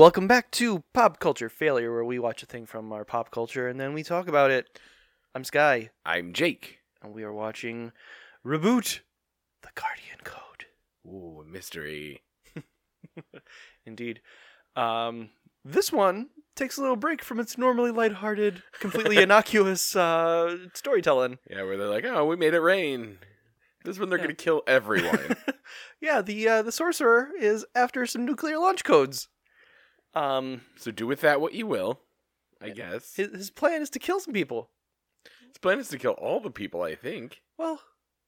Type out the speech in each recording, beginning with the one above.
Welcome back to Pop Culture Failure, where we watch a thing from our pop culture and then we talk about it. I'm Sky, I'm Jake. and we are watching Reboot The Guardian Code. Ooh, mystery. Indeed. Um, this one takes a little break from its normally lighthearted, completely innocuous uh, storytelling. Yeah, where they're like, oh, we made it rain. This one they're Yeah. gonna kill everyone. Yeah, the uh, the sorcerer is after some nuclear launch codes. Um, so do with that what you will. I guess his, his plan is to kill some people. his plan is to kill all the people. I think. Well,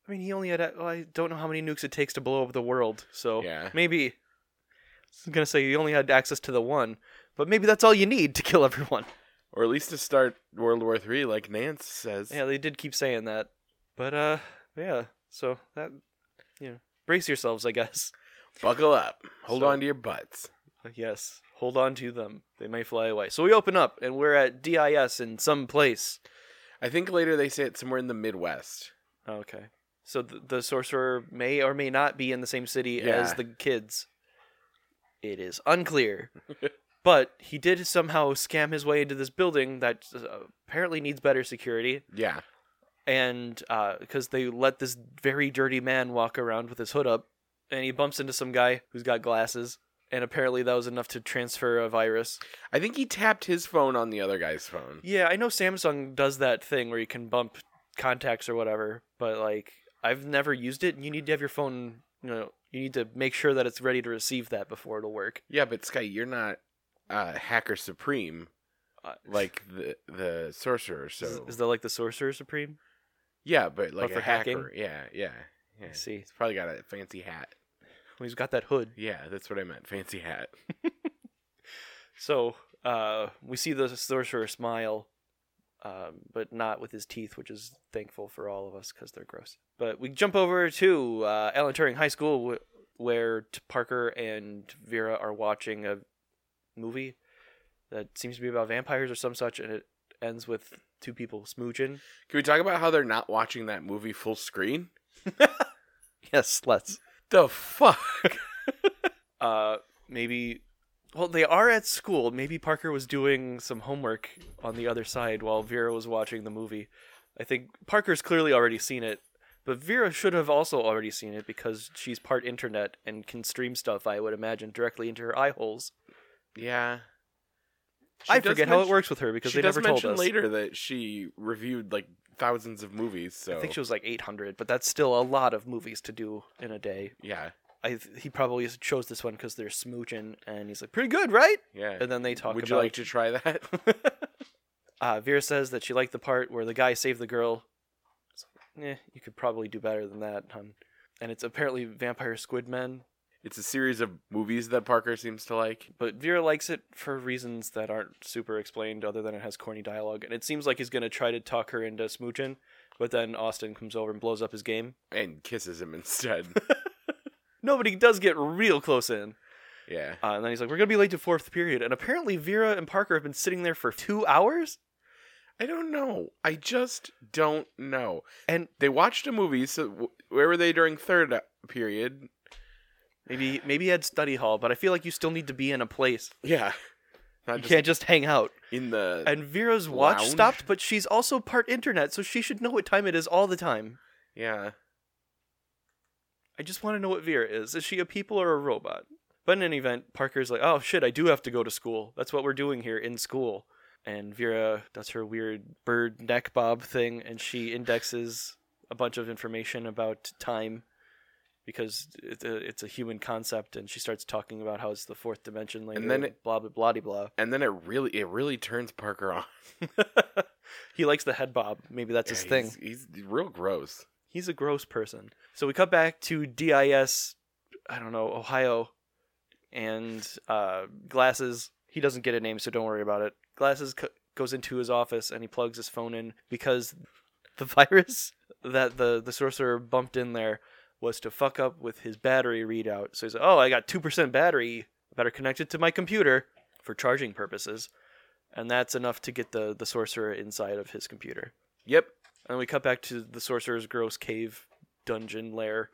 I mean, he only had. Well, I don't know how many nukes it takes to blow up the world, so Yeah. maybe. I was gonna say he only had access to the one, but maybe that's all you need to kill everyone. Or at least to start World War Three, like Nance says. Yeah, they did keep saying that, but uh, yeah. So that, you know, brace yourselves, I guess. Buckle up. Hold So- on to your butts. Yes, hold on to them. They may fly away. So we open up, and we're at DIS in some place. I think later they say it's somewhere in the Midwest. Okay. So the, the sorcerer may or may not be in the same city as the kids. It is unclear. but he did somehow scam his way into this building that uh, apparently needs better security. Yeah. And because they let this very dirty man walk around with his hood up, and he bumps into some guy who's got glasses. And apparently that was enough to transfer a virus. I think he tapped his phone on the other guy's phone. Yeah, I know Samsung does that thing where you can bump contacts or whatever, but like I've never used it and you need to have your phone, you know, you need to make sure that it's ready to receive that before it'll work. Yeah, but Sky, you're not uh, hacker supreme Uh, like the the sorcerer. So Is, is that like the Sorcerer Supreme? yeah, but like for a hacking? hacker. Yeah, yeah, yeah. I see. He's probably got a fancy hat. Well, he's got that hood. Yeah, that's what I meant. Fancy hat. So, uh we see the Sorcerer smile um, but not with his teeth, which is thankful for all of us because they're gross. But we jump over to uh, Alan Turing High School, wh- where T- Parker and Vera are watching a movie that seems to be about vampires or some such, and it ends with two people smooching. Can we talk about how they're not watching that movie full screen? Yes, let's. The fuck? Uh, maybe. Well, they are at school. Maybe Parker was doing some homework on the other side while Vera was watching the movie. I think Parker's clearly already seen it, but Vera should have also already seen it because she's part internet and can stream stuff, I would imagine, directly into her eye holes. yeah. She I does forget how it works with her because she they never told mention us. later that she reviewed like thousands of movies. So I think she was like 800, but that's still a lot of movies to do in a day. yeah, I he probably chose this one because they're smooching, and he's like, "Pretty good, right?" yeah. And then they talk Would about you like to try that? uh, Vera says that she liked the part where the guy saved the girl. Eh, you could probably do better than that, hun. And it's apparently vampire squid men, it's a series of movies that Parker seems to like. but Vera likes it for reasons that aren't super explained, other than it has corny dialogue. And it seems like he's gonna try to talk her into smooching, but then Austin comes over and blows up his game. and kisses him instead. No, but he does get real close in. yeah. Uh, and then he's like, "We're gonna be late to fourth period." And apparently, Vera and Parker have been sitting there for two hours. I don't know. I just don't know. And They watched a movie. So where were they during third uh, period? Maybe maybe had study hall, but I feel like you still need to be in a place. Yeah. Not You just can't just hang out. in the. And Vera's watch Lounge? stopped, but she's also part internet, so she should know what time it is all the time. yeah. I just want to know what Vera is. Is she a people or a robot? But in any event, Parker's like, oh shit, I do have to go to school. That's what we're doing here in school. And Vera does her weird bird neck bob thing, and she indexes a bunch of information about time because it's a, it's a human concept, and she starts talking about how it's the fourth dimension later, And then it- blah, blah, blah, blah. And then it really, it really turns Parker on. he likes the head bob. Maybe that's his thing. He's, he's real gross. He's a gross person. So we cut back to DIS, I don't know, Ohio, and uh, Glasses. He doesn't get a name, so don't worry about it. Glasses co- goes into his office and he plugs his phone in because the virus that the, the sorcerer bumped in there was to fuck up with his battery readout. So he's like, oh, I got 2% battery. I better connect it to my computer for charging purposes. And that's enough to get the, the sorcerer inside of his computer. Yep. And we cut back to the sorcerer's gross cave dungeon lair.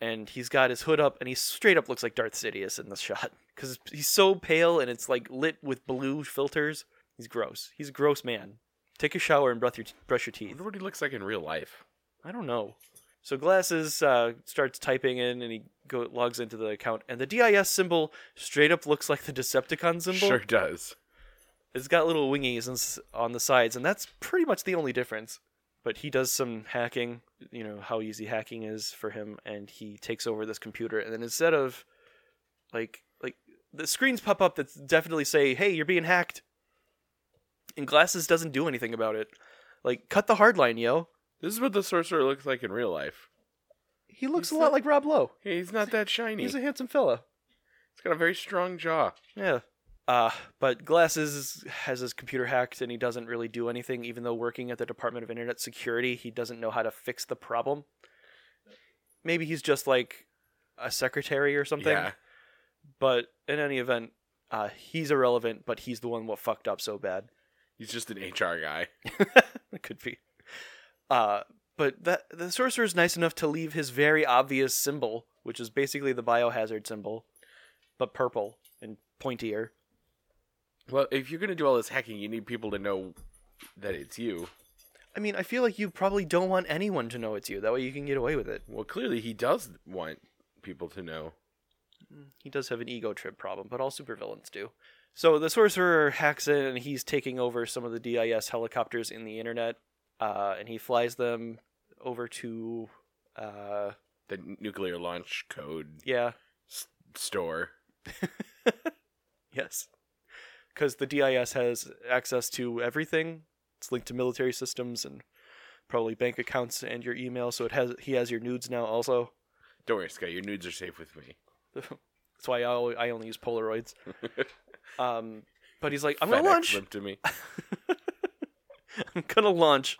and he's got his hood up, and he straight up looks like Darth Sidious in this shot because he's so pale and it's like lit with blue filters. He's gross. He's a gross man. Take a shower and brush your brush your I teeth. wonder what he looks like in real life. I don't know. So glasses uh, starts typing in, and he go logs into the account, and the DIS symbol straight up looks like the Decepticon symbol. Sure does. It's got little wingies on the sides, and that's pretty much the only difference. But he does some hacking, you know how easy hacking is for him, and he takes over this computer. And then instead of like like the screens pop up that definitely say, "Hey, you're being hacked," and Glasses doesn't do anything about it. Like, cut the hard line, yo. This is what the sorcerer looks like in real life. He looks He's a lot not- like Rob Lowe. He's not that shiny. He's a handsome fella. He's got a very strong jaw. Yeah. Uh, but Glasses has his computer hacked and he doesn't really do anything, even though working at the Department of Internet Security, he doesn't know how to fix the problem. Maybe he's just like a secretary or something. Yeah. But in any event, uh, he's irrelevant, but he's the one what fucked up so bad. He's just an HR guy. it could be. Uh, but that the sorcerer's nice enough to leave his very obvious symbol, which is basically the biohazard symbol, but purple and pointier. Well, if you're gonna do all this hacking, you need people to know that it's you. I mean, I feel like you probably don't want anyone to know it's you. That way you can get away with it. Well, clearly he does want people to know. He does have an ego trip problem, but all supervillains do. So the sorcerer hacks in and he's taking over some of the DIS helicopters in the internet, uh, and he flies them over to, uh, The nuclear launch code yeah, s- store. yes, because the DIS has access to everything. It's linked to military systems and probably bank accounts and your email. So it has he has your nudes now also. Don't worry, Sky. Your nudes are safe with me. That's why I, al- I only use Polaroids. um, but he's like, I'm gonna FedEx launch. them to me. I'm gonna launch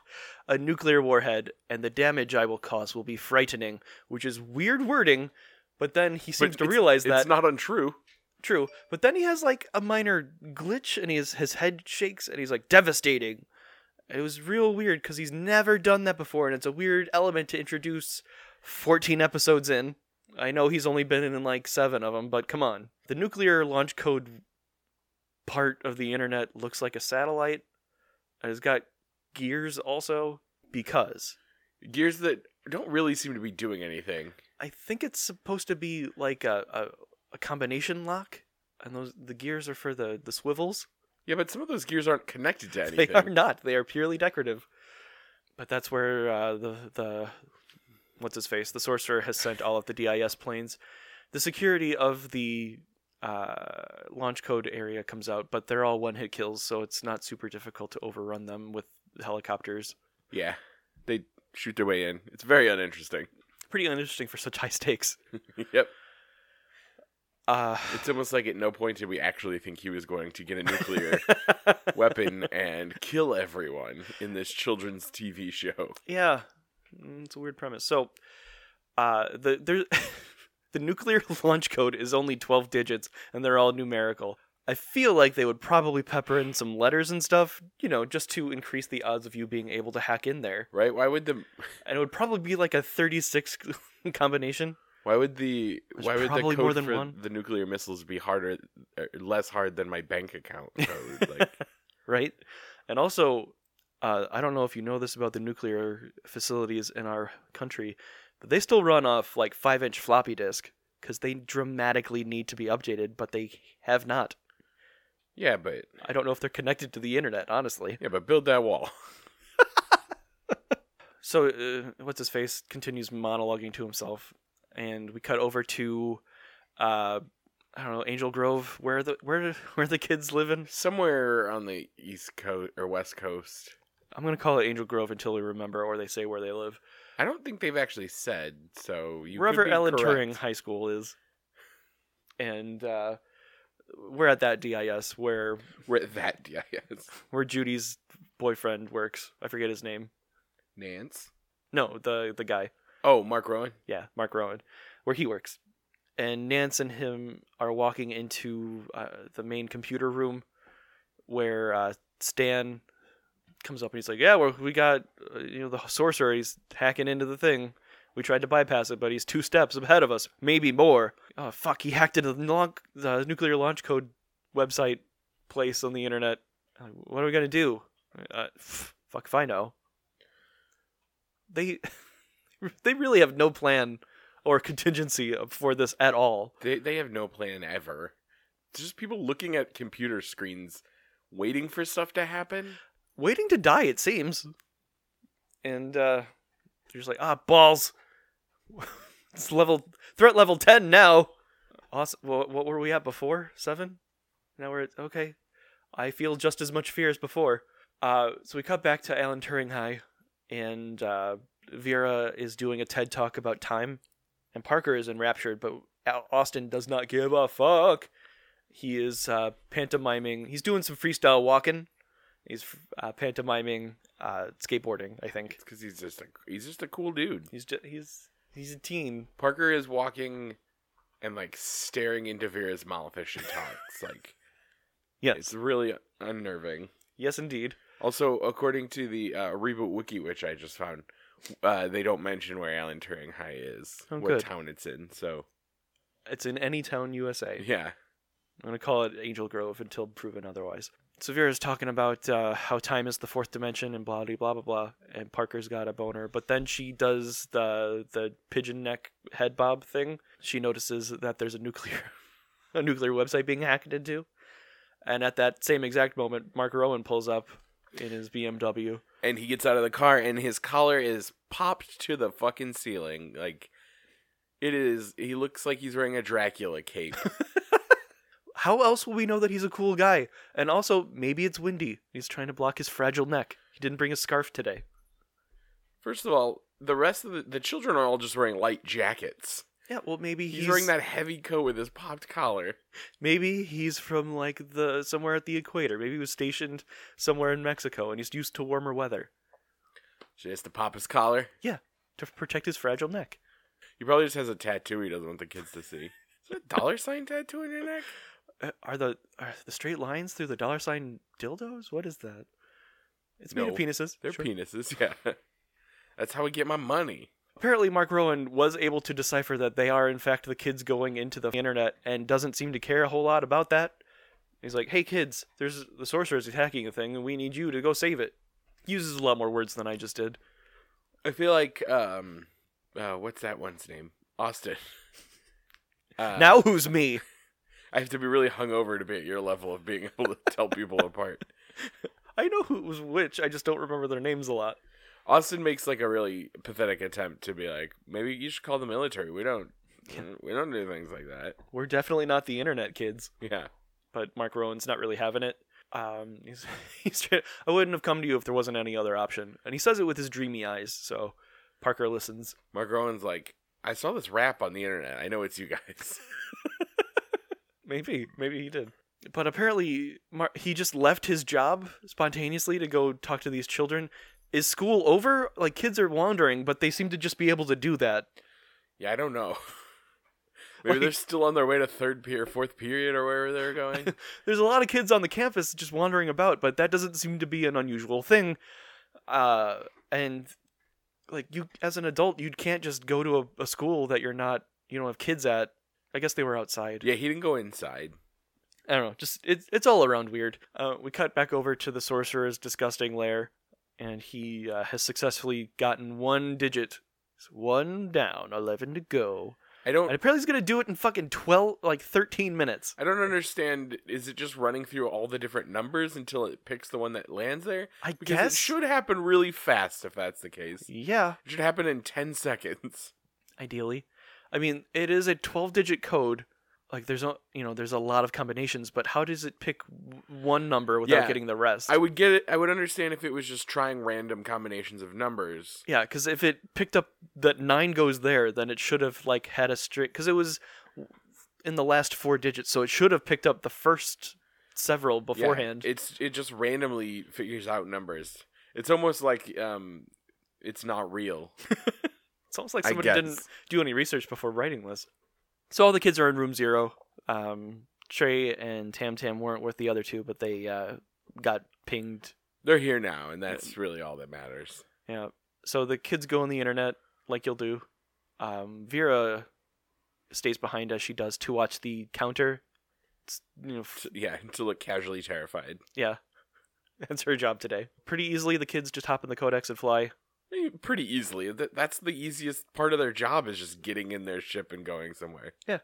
a nuclear warhead, and the damage I will cause will be frightening, which is weird wording. But then he seems But to realize that it's not untrue. true. But then he has like a minor glitch, and his his head shakes, and he's like devastating. It was real weird because he's never done that before, and it's a weird element to introduce 14 episodes in. I know he's only been in like seven of them, but come on. The nuclear launch code part of the internet looks like a satellite. It's got gears also because Gears that don't really seem to be doing anything. I think it's supposed to be like a, a, a combination lock, and those the gears are for the the swivels. Yeah, but some of those gears aren't connected to anything. They are not. They are purely decorative. But that's where uh, the the what's his face the sorcerer has sent all of the DIS planes. The security of the uh, launch code area comes out, but they're all one hit kills, so it's not super difficult to overrun them with helicopters. Yeah, they shoot their way in. It's very uninteresting. Pretty uninteresting for such high stakes. yep. Uh, It's almost like at no point did we actually think he was going to get a nuclear weapon and kill everyone in this children's TV show. Yeah, Mm, it's a weird premise. So, uh, the there, the nuclear launch code is only twelve digits, and they're all numerical. I feel like they would probably pepper in some letters and stuff, you know, just to increase the odds of you being able to hack in there. Right? Why would the And it would probably be like a thirty-six combination. why would the There's why would the probably code more than for one. the nuclear missiles be harder er, less hard than my bank account code? like right? And also, uh, I don't know if you know this about the nuclear facilities in our country, but they still run off like five inch floppy disk because they dramatically need to be updated, but they have not. Yeah, but I don't know if they're connected to the internet, honestly. yeah, but build that wall. So, uh, what's his face continues monologuing to himself, and we cut over to, uh, I don't know, Angel Grove, where the where where the kids living. Somewhere on the east coast or west coast. I'm gonna call it Angel Grove until we remember, or they say where they live. I don't think they've actually said, so you wherever Alan correct. Turing High School is, and uh, we're at that DIS where Where that DIS. where Judy's boyfriend works. I forget his name. Nance. No, the the guy. Oh, Mark Rowan. Yeah, Mark Rowan, where he works. And Nance and him are walking into uh, the main computer room, where uh, Stan comes up and he's like, "Yeah, we're, we got uh, you know the sorcerer. He's hacking into the thing. We tried to bypass it, but he's two steps ahead of us, maybe more. Oh fuck! He hacked into the, the nuclear launch code website place on the internet. What are we gonna do? Uh, fuck if I know. They they really have no plan or contingency for this at all. They they have no plan ever. It's just people looking at computer screens, waiting for stuff to happen. Waiting to die, it seems. And uh they're just like, ah, balls. it's level threat level ten now. Awesome. What, what were we at before? Seven. Now we're at okay. I feel just as much fear as before. Uh, so we cut back to Alan Turing High, and uh, Vera is doing a TED talk about time, and Parker is enraptured, but Austin does not give a fuck. He is uh, pantomiming. He's doing some freestyle walking. He's uh, pantomiming uh, skateboarding. I think because he's just a he's just a cool dude. he's just, he's he's a teen. Parker is walking and like staring into Vera's mouth as she talks. like Yes, it's really unnerving. yes, indeed. Also, according to the uh, reboot wiki, which I just found, uh, they don't mention where Alan Turing High is, Oh, what good. town it's in. So It's in any town, USA. yeah, I'm gonna call it Angel Grove until proven otherwise. Severa's talking about uh, how time is the fourth dimension and blah blah blah blah blah, and Parker's got a boner. But then she does the the pigeon neck head bob thing. She notices that there's a nuclear a nuclear website being hacked into, and at that same exact moment, Mark Rowan pulls up in his BMW. and he gets out of the car and his collar is popped to the fucking ceiling. Like it is. He looks like he's wearing a Dracula cape. How else will we know that he's a cool guy? And also, maybe it's windy. He's trying to block his fragile neck. He didn't bring a scarf today. First of all, the rest of the the children are all just wearing light jackets. Yeah, well, maybe He's, wearing that heavy coat with his popped collar. Maybe he's from like the somewhere at the equator. Maybe he was stationed somewhere in Mexico and he's used to warmer weather has to pop his collar. Yeah, to protect his fragile neck. He probably just has a tattoo he doesn't want the kids to see. Is a dollar sign tattoo on your neck? Uh, are the are the straight lines through the dollar sign dildos? What is that? It's made of penises. They're Sure. penises, yeah. That's how we get my money. Apparently, Mark Rowan was able to decipher that they are in fact the kids going into the internet and doesn't seem to care a whole lot about that. He's like, "Hey kids, there's the sorcerer's attacking a thing, and we need you to go save it." Uses a lot more words than I just did. I feel like um uh what's that one's name? Austin. Uh, now who's me? I have to be really hungover to be at your level of being able to tell people apart. I know who was which. I just don't remember their names a lot. Austin makes like a really pathetic attempt to be like, maybe you should call the military. We don't we don't do things like that. We're definitely not the internet kids, Yeah. but Mark Rowan's not really having it. Um, he's, he's I wouldn't have come to you if there wasn't any other option, and he says it with his dreamy eyes. So Parker listens. Mark Rowan's like, I saw this rap on the internet. I know it's you guys. Maybe, maybe he did. But apparently, Mar- he just left his job spontaneously to go talk to these children. Is school over? Like kids are wandering, but they seem to just be able to do that. Yeah, I don't know. Maybe Like- they're still on their way to third period, fourth period, or wherever they're going. There's a lot of kids on the campus just wandering about, but that doesn't seem to be an unusual thing. Uh, and like you, as an adult, you can't just go to a, a school that you're not, you don't have kids at. I guess they were outside. yeah, he didn't go inside. I don't know. Just it's it's all around weird. Uh, we cut back over to the sorcerer's disgusting lair, and he uh, has successfully gotten one digit, It's one down, eleven to go, I don't. and apparently he's gonna do it in fucking twelve, like thirteen minutes. I don't understand. Is it just running through all the different numbers until it picks the one that lands there? I Because guess. it should happen really fast if that's the case. Yeah, It should happen in 10 seconds. ideally. I mean, it is a twelve-digit code. Like there's a you know there's a lot of combinations, but how does it pick one number without Yeah. getting the rest? I would get it. I would understand if it was just trying random combinations of numbers. Yeah, because if it picked up that nine goes there, then it should have like had a straight. Because it was in the last four digits, so it should have picked up the first several Yeah, beforehand. it's it just randomly figures out numbers. It's almost like um, it's not real. it's almost like somebody didn't do any research before writing this. So all the kids are in room zero. Um, Trey and Tam Tam weren't with the other two, but they uh, got pinged. They're here now, and that's really all that matters. Yeah. So the kids go on the internet like you'll do. Um, Vera stays behind as she does to watch the counter. It's, you know, f- Yeah, to look casually terrified. yeah, that's her job today. Pretty easily, the kids just hop in the codex and fly. Pretty easily. That's the easiest part of their job is just getting in their ship and going somewhere. Yeah.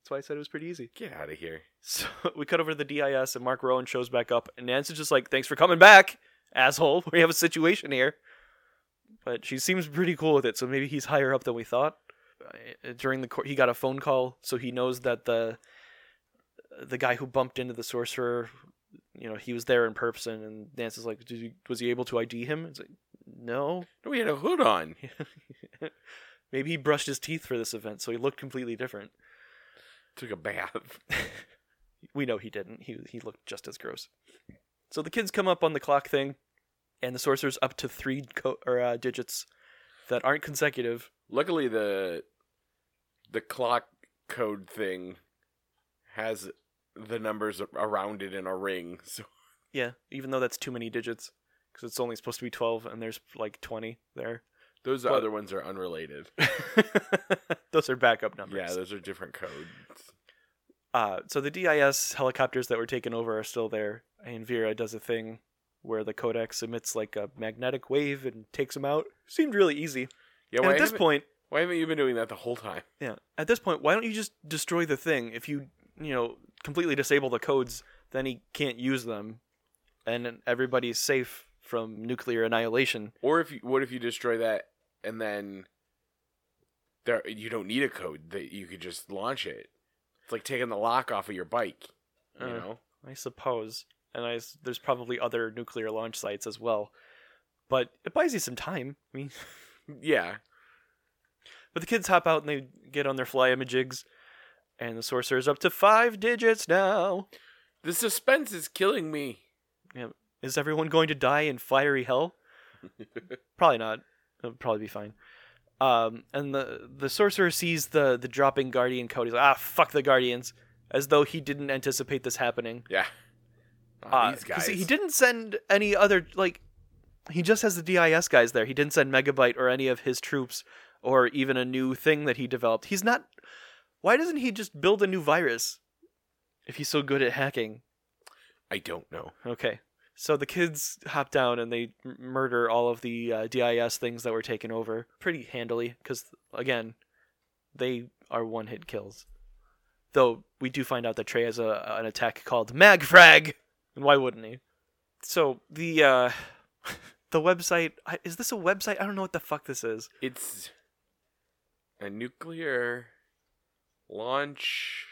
That's why I said it was pretty easy. Get out of here. So we cut over to the DIS, and Mark Rowan shows back up, and Nance is just like, "Thanks for coming back, asshole. We have a situation here." But she seems pretty cool with it, so maybe he's higher up than we thought. Uh, During the court, he got a phone call, so he knows that the the guy who bumped into the sorcerer, you know, he was there in person. And Nance is like, Did he, "Was he able to ID him?" It's like, "No." No, he had a hood on. maybe he brushed his teeth for this event, so he looked completely different. Took a bath. We know he didn't. He he looked just as gross. So the kids come up on the clock thing, and the sorcerer's up to three co- or uh, digits that aren't consecutive. Luckily, the the clock code thing has the numbers around it in a ring. So Yeah, even though that's too many digits, because it's only supposed to be twelve, and there's like twenty there. those But- other ones are unrelated. Those are backup numbers. Yeah, those are different codes. Uh, so the DIS helicopters that were taken over are still there, and Vera does a thing where the codex emits like a magnetic wave and takes them out. Seemed really easy. Yeah, why at this point, why haven't you been doing that the whole time? Yeah. At this point, why don't you just destroy the thing? If you, you know, completely disable the codes, then he can't use them, and everybody's safe from nuclear annihilation. Or if you, what if you destroy that and then there you don't need a code that you could just launch it. It's like taking the lock off of your bike. You Uh. know, I suppose, and I there's probably other nuclear launch sites as well, but it buys you some time. I mean, yeah. but the kids hop out and they get on their fly jigs, and the sorcerer's up to five digits now. The suspense is killing me. Is everyone going to die in fiery hell? Probably not. It'll probably be fine. Um, and the the sorcerer sees the the dropping guardian code. He's like, ah, fuck the guardians, as though he didn't anticipate this happening. Yeah. Uh, these guys. he didn't send any other like. He just has the DIS guys there. He didn't send Megabyte or any of his troops, or even a new thing that he developed. He's not. Why doesn't he just build a new virus? If he's so good at hacking. I don't know. Okay. So the kids hop down and they m- murder all of the uh, DIS things that were taken over pretty handily because, again, they are one hit kills. Though we do find out that Trey has a, an attack called Magfrag, and why wouldn't he? So the uh, the website is this a website? I don't know what the fuck this is. It's a nuclear launch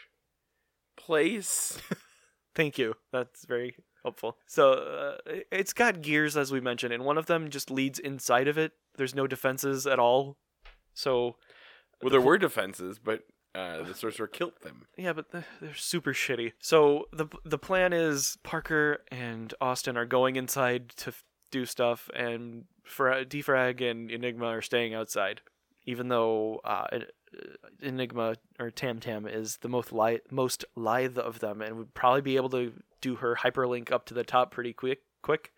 place. Thank you. That's very helpful. So uh, it- it's got gears, as we mentioned, and one of them just leads inside of it. There's no defenses at all. So Well, there were defenses, but uh, the sorcerer killed them. yeah, but they're they're super shitty. So the the plan is Parker and Austin are going inside to f- do stuff, and Fra- Defrag and Enigma are staying outside. Even though uh, Enigma or Tam Tam is the most li- most lithe of them, and would probably be able to do her hyperlink up to the top pretty quick. Quick,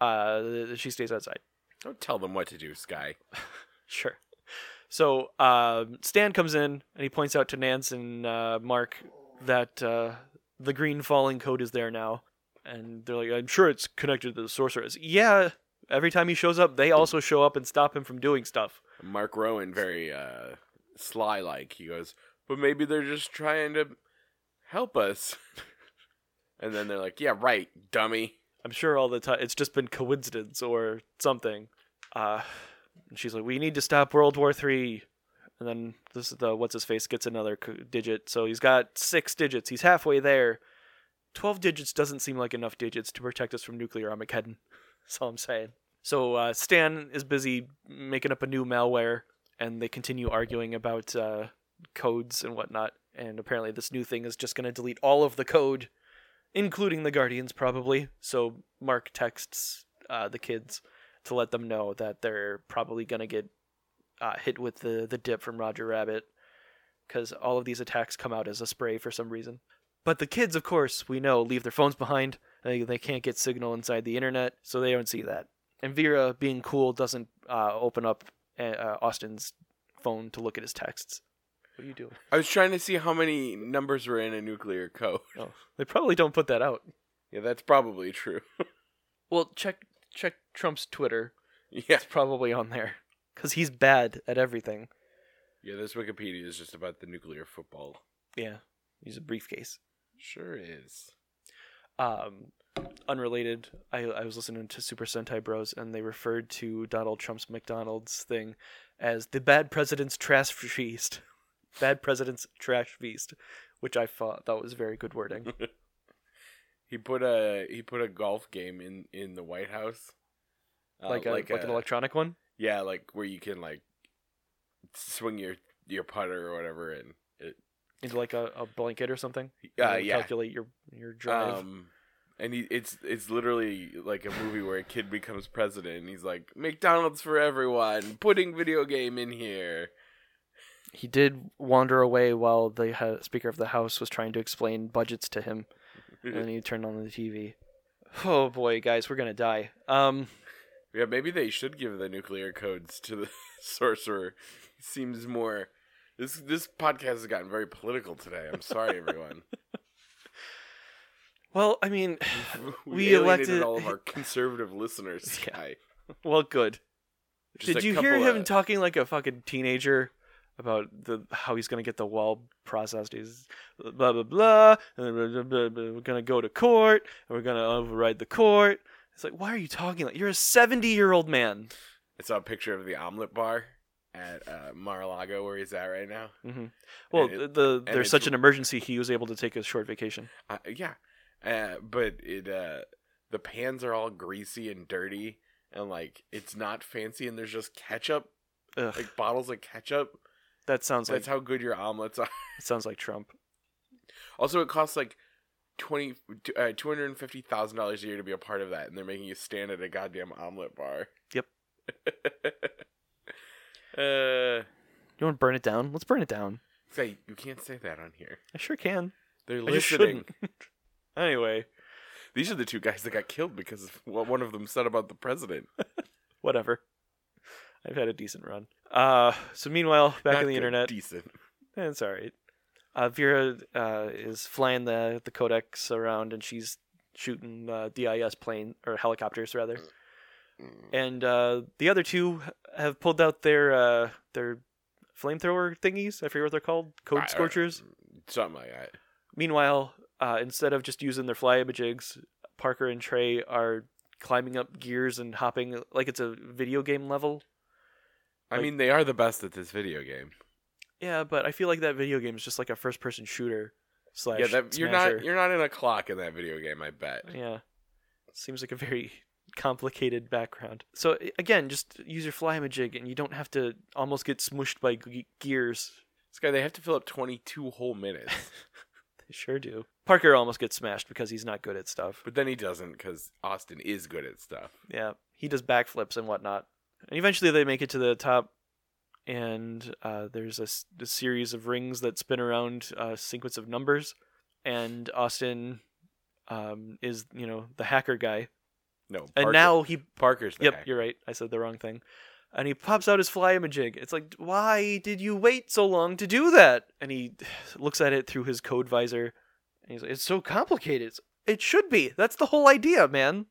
uh, she stays outside. Don't tell them what to do, Sky. Sure. So um, Stan comes in and he points out to Nance and uh, Mark that uh, the green falling code is there now, and they're like, "I'm sure it's connected to the sorceress." Yeah. Every time he shows up, they also show up and stop him from doing stuff. Mark Rowan, very uh, sly like, he goes, but maybe they're just trying to help us. and then they're like, yeah, right, dummy. I'm sure all the time it's just been coincidence or something. Uh, and she's like, "We need to stop World War Three. And then this is the what's his face gets another digit, so he's got six digits. He's halfway there. Twelve digits doesn't seem like enough digits to protect us from nuclear Armageddon. That's all I'm saying. So uh, Stan is busy making up a new malware, and they continue arguing about uh, codes and whatnot. And apparently, this new thing is just going to delete all of the code including the Guardians, probably. So Mark texts uh, the kids to let them know that they're probably gonna get uh, hit with the the dip from Roger Rabbit, because all of these attacks come out as a spray for some reason. But the kids, of course, we know, leave their phones behind. They they can't get signal inside the internet, so they don't see that. And Vera, being cool, doesn't uh, open up uh, Austin's phone to look at his texts. What are you doing? I was trying to see how many numbers were in a nuclear code. Oh, they probably don't put that out. Yeah, that's probably true. Well, check check Trump's Twitter. yeah. It's probably on there because he's bad at everything. Yeah, this Wikipedia is just about the nuclear football. Yeah, he's a briefcase. Sure is. Um, unrelated. I I was listening to Super Sentai Bros and they referred to Donald Trump's McDonald's thing as the bad president's trash feast. bad president's trash feast, which I thought that was very good wording. He put a he put a golf game in in the White House. Uh, like a, like, an electronic one. yeah, like where you can like swing your your putter or whatever and it into like a, a blanket or something. uh, yeah. Calculate your your drive. Um, and he, it's it's literally like a movie where a kid becomes president and he's like McDonald's for everyone, putting video game in here. he did wander away while the ha- Speaker of the House was trying to explain budgets to him, and then he turned on the TV. Oh boy, guys, we're gonna die. Um, Yeah, maybe they should give the nuclear codes to the sorcerer. Seems more. This this podcast has gotten very political today. I'm sorry, everyone. well, I mean, we, We elected- all of our conservative listeners. Yeah. Guy. well, good. Just Did you hear him of- talking like a fucking teenager about the how he's gonna get the wall processed? He's blah blah blah, and then blah, blah, blah, we're gonna go to court, and we're gonna override the court. It's like, why are you talking like you're a seventy year old man? I saw a picture of the omelet bar at uh, Mar-a-Lago where he's at right now. hmm Well, it- the, there's such an emergency, he was able to take a short vacation. Uh, yeah, uh, but it uh, the pans are all greasy and dirty, and like it's not fancy, and there's just ketchup, Ugh, like bottles of ketchup. that sounds like That's how good your omelets are. it sounds like Trump. Also, it costs like twenty uh, two hundred and fifty thousand dollars a year to be a part of that, and they're making you stand at a goddamn omelet bar. Yep. uh, You want to burn it down? Let's burn it down. say you can't say that on here. I sure can. They're listening. anyway, These are the two guys that got killed because of what one of them said about the president. whatever. I've had a decent run. Uh, so meanwhile, back Not on the internet, decent. eh, all right. Uh, Vera uh, is flying the the codex around, and she's shooting uh, DIS plane or helicopters rather. And uh, the other two have pulled out their uh, their flamethrower thingies. I forget what they're called. Code I- scorchers. Something like that. Meanwhile, uh, instead of just using their flyamajigs, Parker and Trey are climbing up gears and hopping like it's a video game level. I mean, they are the best at this video game. Yeah, but I feel like that video game is just like a first-person shooter slash. yeah, that, you're not you're not in a clock in that video game. I bet. Yeah, seems like a very complicated background. So again, just use your flyamajig, and you don't have to almost get smushed by ge- gears. This guy, they have to fill up 22 whole minutes, They sure do. Parker almost gets smashed because he's not good at stuff. but then he doesn't because Austin is good at stuff. Yeah, he does backflips and whatnot. And eventually they make it to the top, and uh, there's a, s- a series of rings that spin around a sequence of numbers. And Austin um, is, you know, the hacker guy. No, And now he. Parker's the Yep, hacker. you're right. I said the wrong thing. And he pops out his flyamajig. It's like, why did you wait so long to do that? And he looks at it through his code visor. And he's like, it's so complicated. It's- It should be. That's the whole idea, man.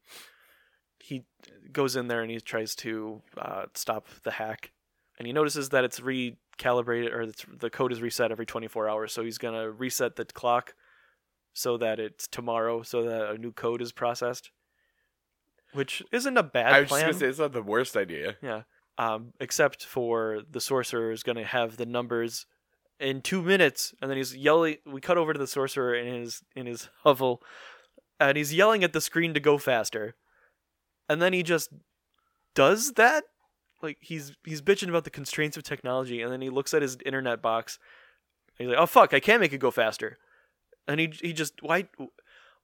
He goes in there and he tries to uh, stop the hack. And he notices that it's recalibrated, or the code is reset every 24 hours. So he's going to reset the clock so that it's tomorrow, so that a new code is processed. Which isn't a bad I was plan. just gonna say it's not the worst idea. Yeah. Um, except for the sorcerer is going to have the numbers in two minutes, and then he's yelling. We cut over to the sorcerer in his in his hovel, and he's yelling at the screen to go faster, and then he just does that. Like he's he's bitching about the constraints of technology, and then he looks at his internet box. He's like, "Oh fuck, I can't make it go faster," and he he just why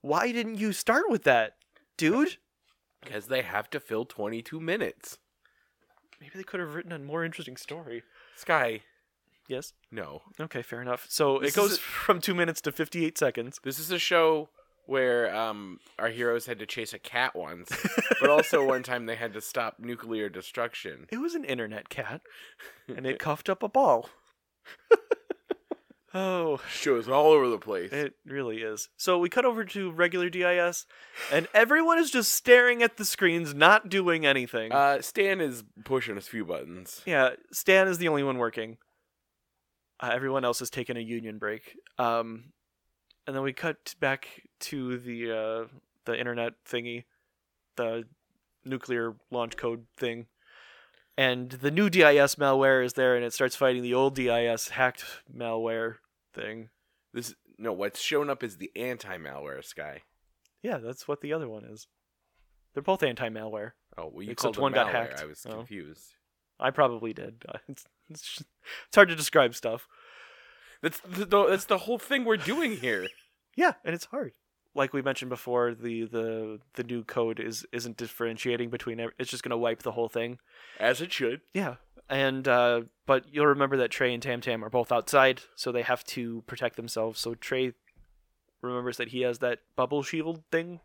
why didn't you start with that, dude? Because they have to fill 22 minutes. Maybe they could have written a more interesting story. Sky, Yes. no. Okay, fair enough. So This it goes is a- from two minutes to 58 seconds. This is a show where um our heroes had to chase a cat once, but also one time they had to stop nuclear destruction. It was an internet cat, and it cuffed up a ball. oh, Shows all over the place. it really is. So we cut over to regular DIS, and everyone is just staring at the screens, not doing anything. Uh, Stan is pushing a few buttons. yeah, Stan is the only one working. Uh, everyone else has taken a union break. Um, and then we cut back to the uh, the internet thingy, the nuclear launch code thing, and the new DIS malware is there, and it starts fighting the old DIS hacked malware thing. This no, what's shown up is the anti-malware sky. Yeah, that's what the other one is. They're both anti-malware. Oh, well, you Except called one got hacked. I was Oh. confused. I probably did. It's, it's, just- it's hard to describe stuff. That's the, the that's the whole thing we're doing here. Yeah, and it's hard. Like we mentioned before, the the the new code is isn't differentiating between. It's just gonna wipe the whole thing. As it should. Yeah, and uh, but you'll remember that Trey and Tam Tam are both outside, so they have to protect themselves. So Trey remembers that he has that bubble shield thing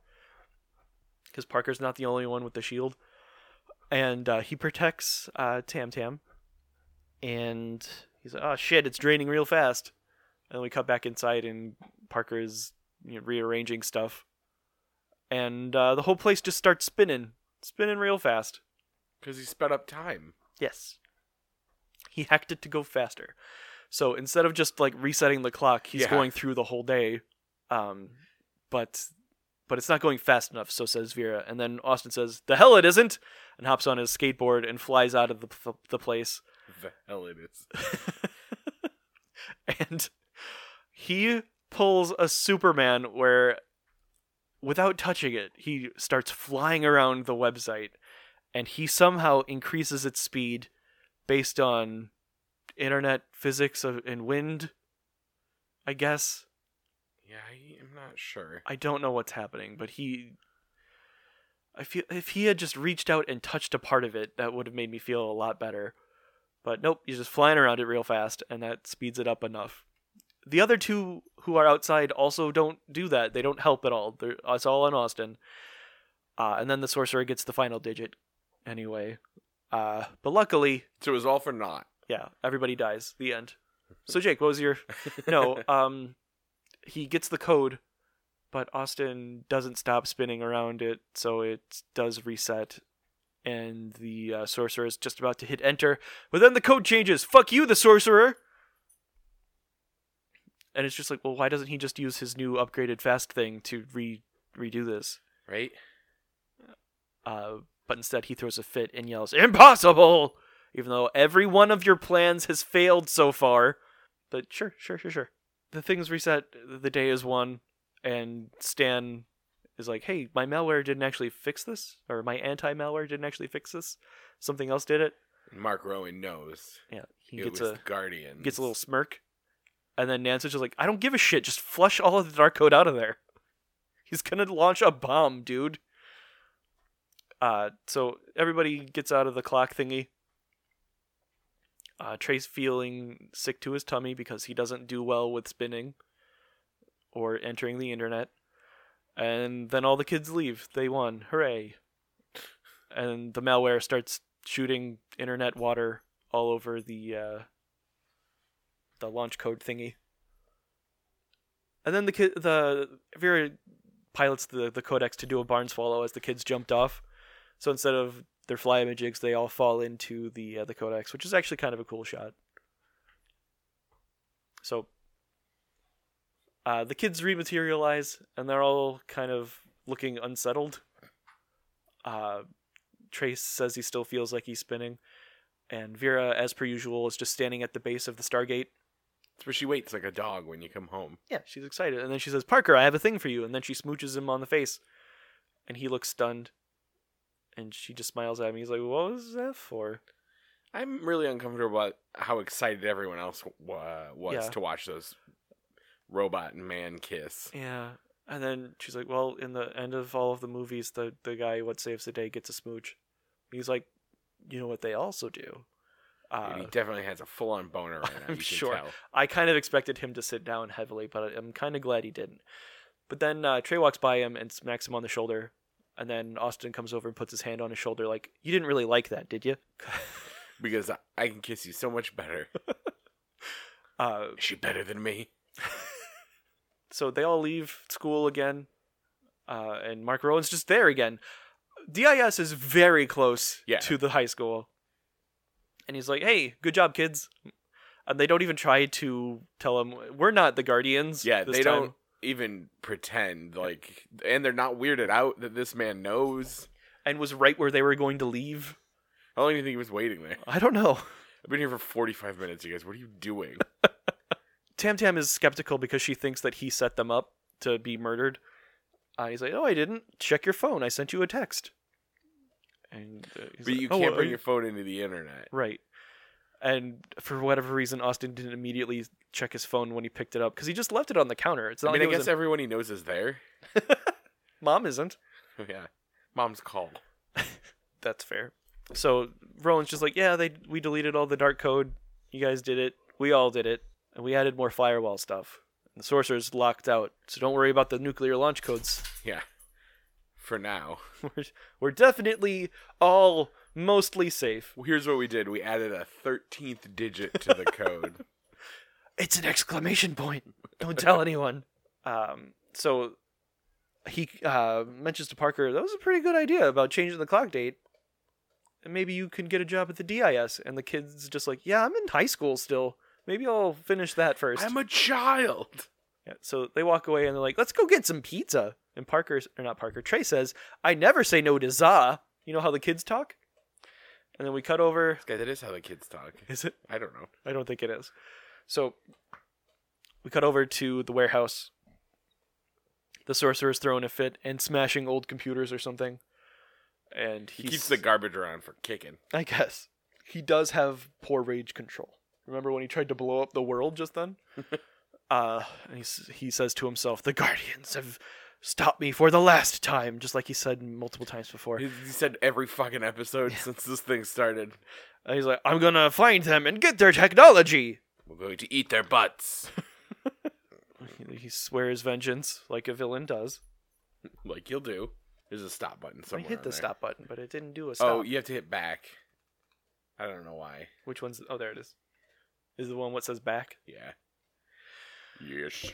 because Parker's not the only one with the shield, and uh, he protects uh, Tam Tam. And he's like, "Oh shit, it's draining real fast." And then we cut back inside, and Parker's you know, rearranging stuff, and uh, the whole place just starts spinning, spinning real fast. Because he sped up time. Yes. He hacked it to go faster. So instead of just like resetting the clock, he's Yeah. going through the whole day. Um, but but it's not going fast enough, so says Vera. And then Austin says, "The hell it isn't," and hops on his skateboard and flies out of the the, the place. The hell it is. and he pulls a Superman where, without touching it, he starts flying around the website, and he somehow increases its speed based on internet physics of, and wind. I guess Yeah, I, I'm not sure. I don't know what's happening, but he. I feel if he had just reached out and touched a part of it, that would have made me feel a lot better. But nope, he's just flying around it real fast, and that speeds it up enough. The other two who are outside also don't do that. They don't help at all. They're, it's all on Austin. Uh, and then the sorcerer gets the final digit, anyway. Uh, but luckily, So it was all for naught. yeah, everybody dies. The end. So Jake, what was your no, um, he gets the code, but Austin doesn't stop spinning around it, so it does reset, and the uh, sorcerer is just about to hit enter, but then the code changes. Fuck you, the sorcerer. And it's just like, well, why doesn't he just use his new upgraded fast thing to re redo this? right? Uh, but instead he throws a fit and yells, "Impossible!" Even though every one of your plans has failed so far. But sure, sure, sure, sure. The thing's reset. The day is won, and Stan is like, "Hey, my malware didn't actually fix this, or my anti-malware didn't actually fix this. Something else did it." And Mark Rowan knows. Yeah, he it gets was a Guardian. gets a little smirk, and then Nancy's just like, "I don't give a shit. Just flush all of the dark code out of there. He's gonna launch a bomb, dude." Uh, so everybody gets out of the clock thingy. Uh, feeling sick to his tummy because he doesn't do well with spinning or entering the internet. And then all the kids leave. They won. Hooray. And the malware starts shooting internet water all over the uh, the launch code thingy. And then the kid, the Vera pilots the the codex to do a barn swallow as the kids jumped off. So instead of their fly imagigs, they all fall into the uh, the codex, which is actually kind of a cool shot. So uh, the kids rematerialize, and they're all kind of looking unsettled. Uh, Trace says he still feels like he's spinning, and Vera, as per usual, is just standing at the base of the Stargate. It's where she waits like a dog when you come home. Yeah, she's excited, and then she says, "Parker, I have a thing for you," and then she smooches him on the face, and he looks stunned, and she just smiles at me. He's like, "What was that for?" I'm really uncomfortable about how excited everyone else uh, was Yeah. to watch those robot and man kiss. Yeah. And then she's like, "Well, in the end of all of the movies, the the guy what saves the day gets a smooch." He's like, "You know what they also do." Uh, he definitely has a full on boner right now. I'm sure. tell. I kind of expected him to sit down heavily, but I'm kind of glad he didn't. But then uh, Trey walks by him and smacks him on the shoulder, and then Austin comes over and puts his hand on his shoulder, like, "You didn't really like that, did you?" Because I, can kiss you so much better. uh, Is she better than me? so they all leave school again, uh, and Mark Rowan's just there again. DIS is very close Yeah. to the high school, and he's like, "Hey, good job, kids." And they don't even try to tell him we're not the guardians. Yeah, they time." don't even pretend like, and they're not weirded out that this man knows. And was right where they were going to leave. How long do you think he was waiting there? I don't know. I've been here for 45 minutes, you guys. What are you doing? Tam Tam is skeptical because she thinks that he set them up to be murdered. Uh, he's like, "Oh, I didn't. Check your phone. I sent you a text." And uh, but like, you "Oh, can't well, bring are your phone into the internet. Right. And for whatever reason, Austin didn't immediately check his phone when he picked it up because he just left it on the counter. It's not I mean, like I guess everyone he knows is there. mom isn't. Oh, yeah. Mom's call. That's fair. So Roland's just like, yeah, they we deleted all the dark code. You guys did it. We all did it, and we added more firewall stuff. The sorcerer's locked out, so don't worry about the nuclear launch codes. Yeah. For now. we're, we're definitely all mostly safe. Well, here's what we did we added a 13th digit to the code. It's an exclamation point. Don't tell anyone. Um, so he uh, mentions to Parker, that was a pretty good idea about changing the clock date. And maybe you can get a job at the DIS. And the kid's just like, yeah, I'm in high school still. Maybe I'll finish that first. I'm a child. Yeah, so they walk away and they're like, let's go get some pizza. And Parker, or not Parker, Trey says, I never say no to za. You know how the kids talk? And then we cut over. Guy, that is how the kids talk. Is it? I don't know. I don't think it is. So we cut over to the warehouse. The sorcerer's throwing a fit and smashing old computers or something. And He keeps the garbage around for kicking. I guess. He does have poor rage control. Remember when he tried to blow up the world just then? uh, and he, he says to himself, The Guardians have stopped me for the last time, just like he said multiple times before. He, he said every fucking episode since this thing started. And he's like, I'm gonna find them and get their technology! We're going to eat their butts. He- He swears vengeance, like a villain does. like you'll do. There's a stop button somewhere. I hit the there. stop button, but it didn't do a oh, stop. Oh, you have to hit back. I don't know why. Which one's? Oh, there it is. Is the one what says back? Yeah. Yes.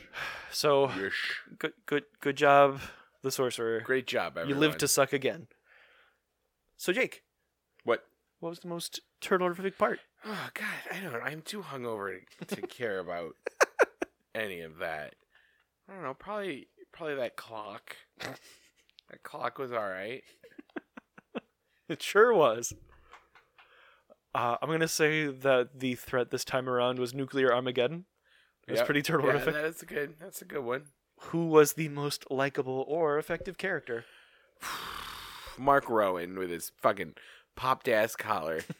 So Yes. good, good, good job, the sorcerer. Great job, everyone. you live to suck again. So Jake, What? what was the most turtle-horrific part? Oh God, I don't. know. I'm too hungover to, to care about any of that. I don't know. Probably, probably that clock. that clock was all right. It sure was. Uh, I'm gonna say that the threat this time around was nuclear Armageddon. It was Yep. pretty turtle-horrific. that's a good. That's a good one. Who was the most likable or effective character? Mark Rowan with his fucking popped ass collar.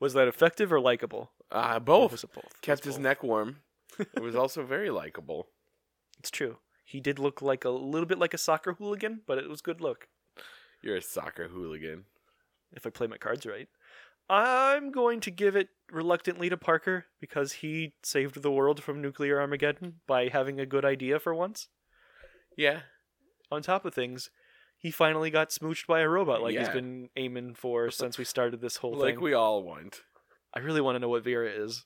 Was that effective or likable? Uh, both was it both? It kept was his both. neck warm. It was also very likable. It's true. He did look like a little bit like a soccer hooligan, but it was good look. You're a soccer hooligan. If I play my cards right. I'm going to give it reluctantly to Parker because he saved the world from nuclear Armageddon by having a good idea for once. Yeah. On top of things, he finally got smooched by a robot like he's been aiming for since we started this whole Like thing. Like we all want. I really want to know what Vera is.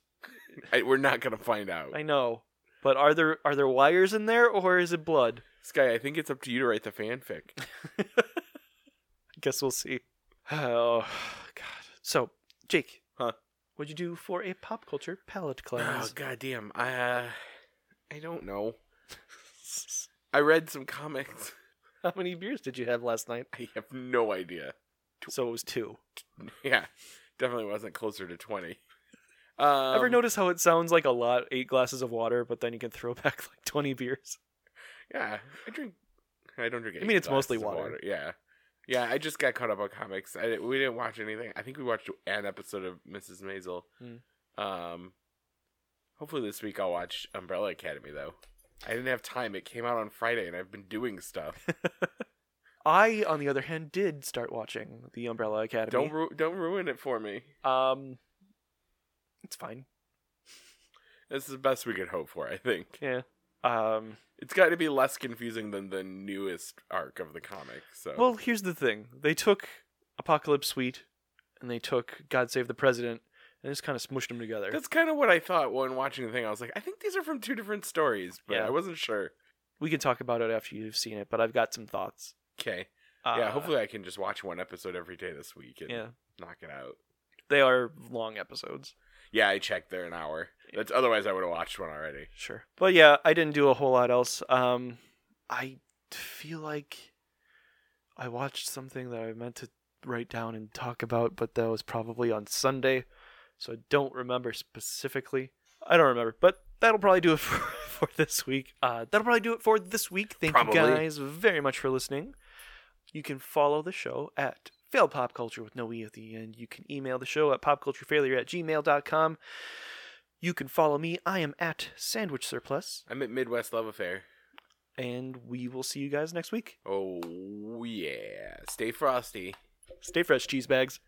I, we're not gonna find out. I know. But are there are there wires in there or is it blood? Sky, I think it's up to you to write the fanfic. I guess we'll see. Oh. So, Jake. Huh? What'd you do for a pop culture palate Oh cleanse? goddamn! I uh, I don't know. I read some comics. How many beers did you have last night? I have no idea. So it was two. Yeah, definitely wasn't closer to twenty. Um, Ever notice how it sounds like a lot, eight glasses of water, but then you can throw back like twenty beers? Yeah, I drink. I don't drink. I mean, it's mostly of water. Yeah, yeah. I just got caught up on comics. I we didn't watch anything. I think we watched an episode of Mrs. Maisel. Hmm. Um, hopefully this week I'll watch Umbrella Academy though. I didn't have time. It came out on Friday, and I've been doing stuff. I, on the other hand, did start watching the Umbrella Academy. don't ru- don't ruin it for me. Um, it's fine. This is the best we could hope for. I think. Yeah. Um, It's got to be less confusing than the newest arc of the comic. So well, here's the thing: they took Apocalypse Suite and they took God Save the President and just kind of smushed them together. that's kind of what I thought when watching the thing. I was like, I think these are from two different stories, but Yeah. I wasn't sure. we can talk about it after you've seen it, but I've got some thoughts. Okay, Uh, yeah. Hopefully, I can just watch one episode every day this week and yeah, knock it out. they are long episodes. Yeah, I checked. They're an hour. That's otherwise I would have watched one already. Sure. But yeah, I didn't do a whole lot else. Um, I feel like I watched something that I meant to write down and talk about, but that was probably on Sunday, so I don't remember specifically. I don't remember, but that'll probably do it for, for this week. Uh, that'll probably do it for this week. Thank Probably. you guys very much for listening. You can follow the show at Fail Pop Culture with no E at the end. You can email the show at popculturefailure at gmail.com. You can follow me. I am at Sandwich Surplus. I'm at Midwest Love Affair. And we will see you guys next week. Oh yeah, stay frosty. Stay fresh, cheese bags.